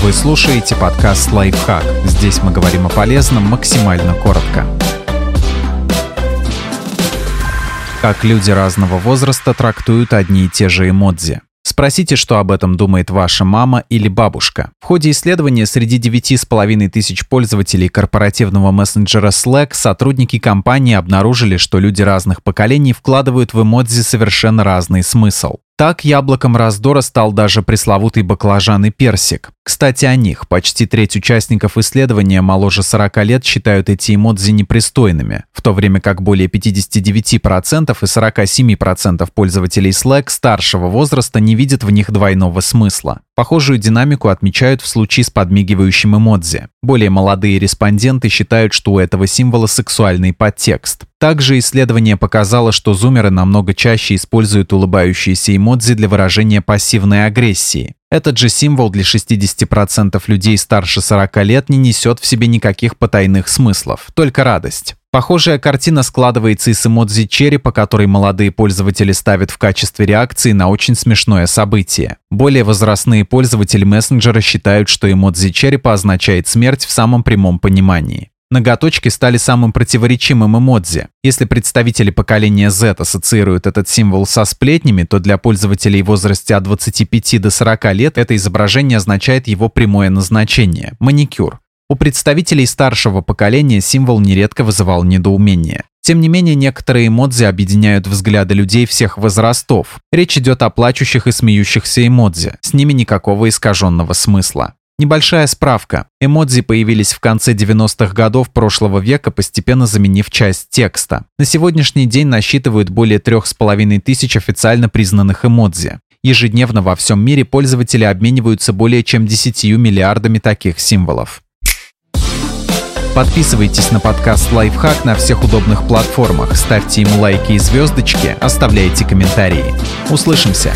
Вы слушаете подкаст «Лайфхак». Здесь мы говорим о полезном максимально коротко. Как люди разного возраста трактуют одни и те же эмодзи. Спросите, что об этом думает ваша мама или бабушка. В ходе исследования среди 9,5 тысяч пользователей корпоративного мессенджера Slack сотрудники компании обнаружили, что люди разных поколений вкладывают в эмодзи совершенно разный смысл. Так яблоком раздора стал даже пресловутый баклажан и персик. Кстати, о них. Почти треть участников исследования моложе 40 лет считают эти эмодзи непристойными, в то время как более 59% и 47% пользователей Slack старшего возраста не видят в них двойного смысла. Похожую динамику отмечают в случае с подмигивающим эмодзи. Более молодые респонденты считают, что у этого символа сексуальный подтекст. Также исследование показало, что зумеры намного чаще используют улыбающиеся эмодзи для выражения пассивной агрессии. Этот же символ для 60% людей старше 40 лет не несет в себе никаких потайных смыслов, только радость. Похожая картина складывается и с эмодзи черепа, который молодые пользователи ставят в качестве реакции на очень смешное событие. Более возрастные пользователи мессенджера считают, что эмодзи черепа означает смерть в самом прямом понимании. Ноготочки стали самым противоречимым эмодзи. Если представители поколения Z ассоциируют этот символ со сплетнями, то для пользователей в возрасте от 25 до 40 лет это изображение означает его прямое назначение – маникюр. У представителей старшего поколения символ нередко вызывал недоумение. Тем не менее, некоторые эмодзи объединяют взгляды людей всех возрастов. Речь идет о плачущих и смеющихся эмодзи. С ними никакого искаженного смысла. Небольшая справка. Эмодзи появились в конце 90-х годов прошлого века, постепенно заменив часть текста. На сегодняшний день насчитывают более 3,5 тысяч официально признанных эмодзи. Ежедневно во всем мире пользователи обмениваются более чем 10 миллиардами таких символов. Подписывайтесь на подкаст «Лайфхак» на всех удобных платформах, ставьте ему лайки и звездочки, оставляйте комментарии. Услышимся!